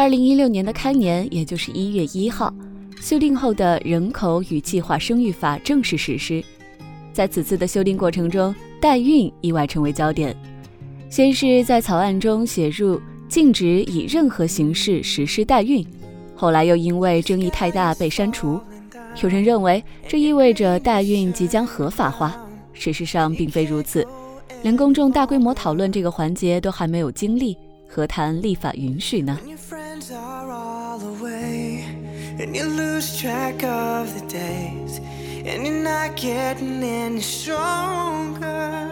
二零一六年的开年，也就是一月一号，修订后的《人口与计划生育法》正式实施。在此次的修订过程中，代孕意外成为焦点。先是在草案中写入禁止以任何形式实施代孕，后来又因为争议太大被删除。有人认为这意味着代孕即将合法化，事实上并非如此。连公众大规模讨论这个环节都还没有经历，何谈立法允许呢？And you lose track of the days and you're not getting any stronger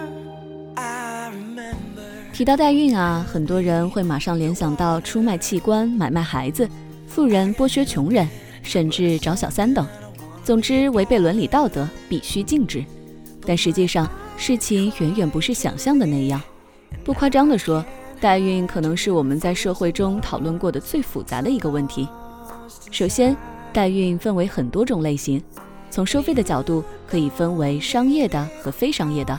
i remember。提到代孕啊，很多人会马上联想到出卖器官、买卖孩子、富人剥削穷人，甚至找小三等。总之，违背伦理道德必须禁止。但实际上，事情远远不是想象的那样。不夸张的说，代孕可能是我们在社会中讨论过的最复杂的一个问题。首先，代孕分为很多种类型，从收费的角度，可以分为商业的和非商业的。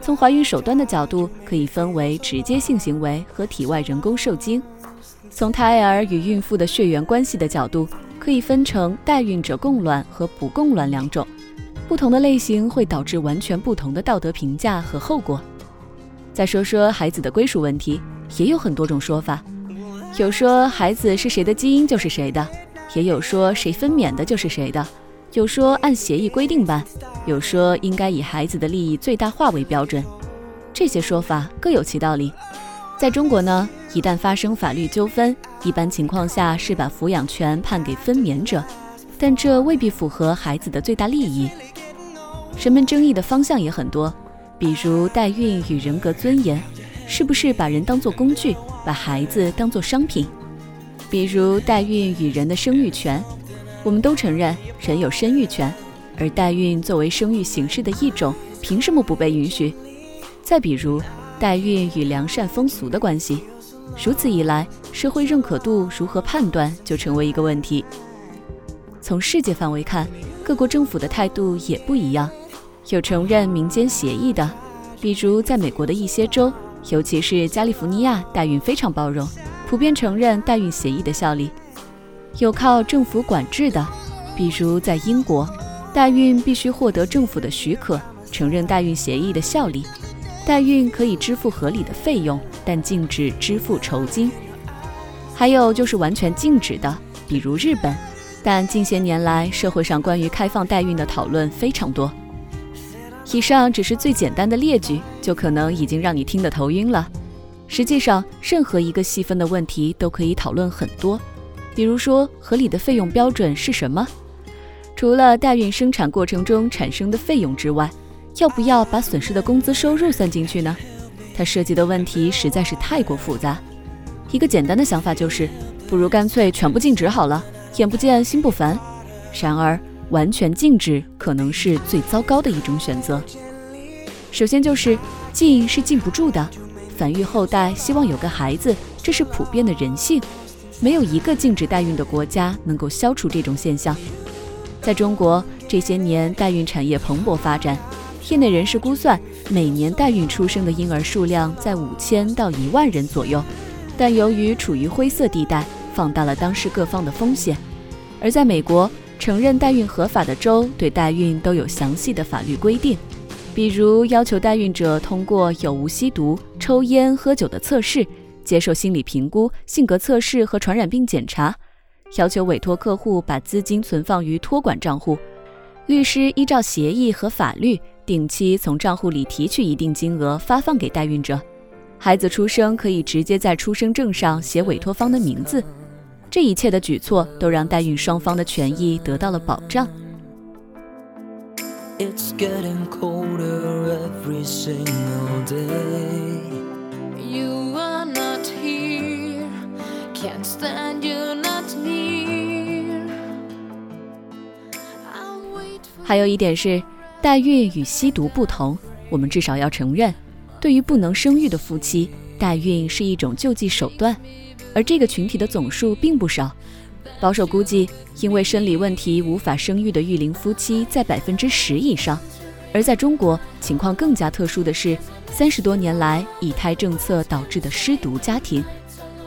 从怀孕手段的角度，可以分为直接性行为和体外人工受精；从胎儿与孕妇的血缘关系的角度，可以分成代孕者供卵和不供卵两种。不同的类型会导致完全不同的道德评价和后果。再说说孩子的归属问题，也有很多种说法，有说孩子是谁的基因就是谁的，也有说谁分娩的就是谁的。有说按协议规定办，有说应该以孩子的利益最大化为标准，这些说法各有其道理。在中国呢，一旦发生法律纠纷，一般情况下是把抚养权判给分娩者，但这未必符合孩子的最大利益。人们争议的方向也很多，比如代孕与人格尊严，是不是把人当作工具，把孩子当作商品？比如代孕与人的生育权。我们都承认人有生育权，而代孕作为生育形式的一种，凭什么不被允许？再比如代孕与良善风俗的关系，如此一来，社会认可度如何判断就成为一个问题。从世界范围看，各国政府的态度也不一样，有承认民间协议的，比如在美国的一些州，尤其是加利福尼亚，代孕非常包容，普遍承认代孕协议的效力。有靠政府管制的，比如在英国，代孕必须获得政府的许可，承认代孕协议的效力。代孕可以支付合理的费用，但禁止支付酬金。还有就是完全禁止的，比如日本。但近些年来，社会上关于开放代孕的讨论非常多。以上只是最简单的列举，就可能已经让你听得头晕了。实际上，任何一个细分的问题都可以讨论很多。比如说，合理的费用标准是什么？除了代孕生产过程中产生的费用之外，要不要把损失的工资收入算进去呢？它涉及的问题实在是太过复杂。一个简单的想法就是，不如干脆全部禁止好了，眼不见心不烦。然而，完全禁止可能是最糟糕的一种选择。首先就是禁是禁不住的，繁育后代，希望有个孩子，这是普遍的人性。没有一个禁止代孕的国家能够消除这种现象。在中国，这些年代孕产业蓬勃发展，业内人士估算，每年代孕出生的婴儿数量在五千到一万人左右。但由于处于灰色地带，放大了当事各方的风险。而在美国，承认代孕合法的州对代孕都有详细的法律规定，比如要求代孕者通过有无吸毒、抽烟、喝酒的测试。接受心理评估、性格测试和传染病检查，要求委托客户把资金存放于托管账户，律师依照协议和法律定期从账户里提取一定金额发放给代孕者。孩子出生可以直接在出生证上写委托方的名字。这一切的举措都让代孕双方的权益得到了保障。It's getting colder every single day. You are not here, can't stand you not near. 还有一点是，代孕与吸毒不同，我们至少要承认，对于不能生育的夫妻，代孕是一种救济手段，而这个群体的总数并不少。保守估计，因为生理问题无法生育的育龄夫妻在百分之十以上。而在中国，情况更加特殊的是，三十多年来以胎政策导致的失独家庭。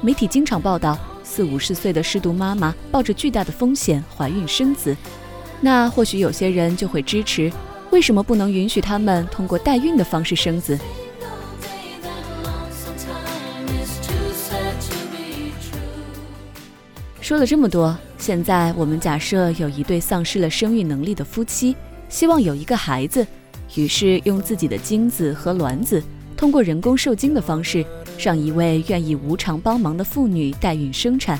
媒体经常报道，四五十岁的失独妈妈抱着巨大的风险怀孕生子，那或许有些人就会支持，为什么不能允许他们通过代孕的方式生子？说了这么多，现在我们假设有一对丧失了生育能力的夫妻，希望有一个孩子，于是用自己的精子和卵子，通过人工受精的方式，让一位愿意无偿帮忙的妇女代孕生产。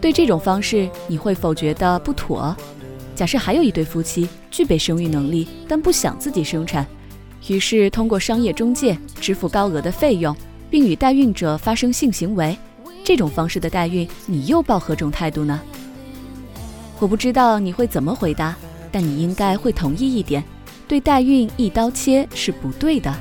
对这种方式，你会否觉得不妥？假设还有一对夫妻具备生育能力，但不想自己生产，于是通过商业中介支付高额的费用，并与代孕者发生性行为。这种方式的代孕，你又抱何种态度呢？我不知道你会怎么回答，但你应该会同意一点：对代孕一刀切是不对的。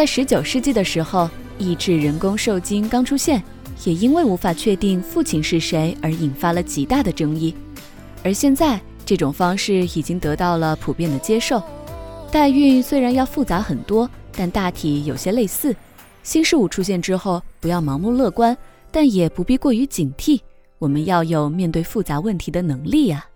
在十九世纪的时候，抑制人工受精刚出现，也因为无法确定父亲是谁而引发了极大的争议。而现在，这种方式已经得到了普遍的接受。代孕虽然要复杂很多，但大体有些类似。新事物出现之后，不要盲目乐观，但也不必过于警惕。我们要有面对复杂问题的能力呀。